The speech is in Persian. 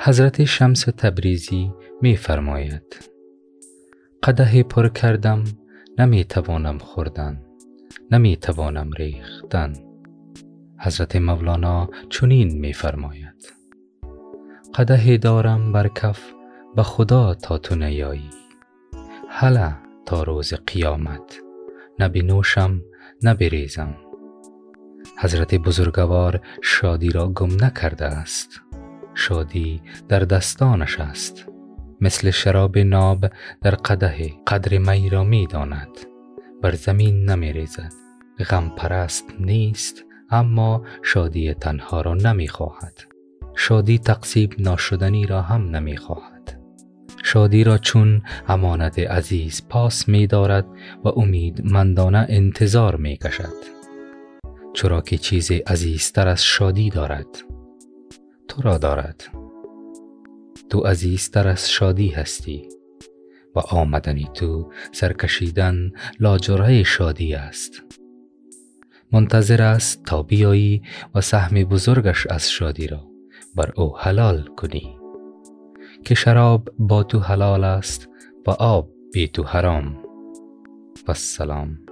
حضرت شمس تبریزی می فرماید قده پر کردم نمی توانم خوردن نمی توانم ریختن. حضرت مولانا چنین می فرماید قده دارم بر کف به خدا تا تو نیایی. هله تا روز قیامت نه بنوشم نه بریزم. حضرت بزرگوار شادی را گم نکرده است. شادی در دستانش است. مثل شراب ناب در قده قدر می را می داند. بر زمین نمی ریزد غم پرست نیست اما شادی تنها را نمی خواهد. شادی تقسیب ناشدنی را هم نمی خواهد. شادی را چون امانت عزیز پاس می دارد و امید مندانه انتظار می کشد. چرا که چیز عزیزتر از شادی دارد. تو را دارد. تو عزیزتر از شادی هستی و آمدنی تو سرکشیدن لاجرای شادی است. منتظر است تا بیایی و سهم بزرگش از شادی را بر او حلال کنی. که شراب با تو حلال است و آب بی تو حرام. و السلام.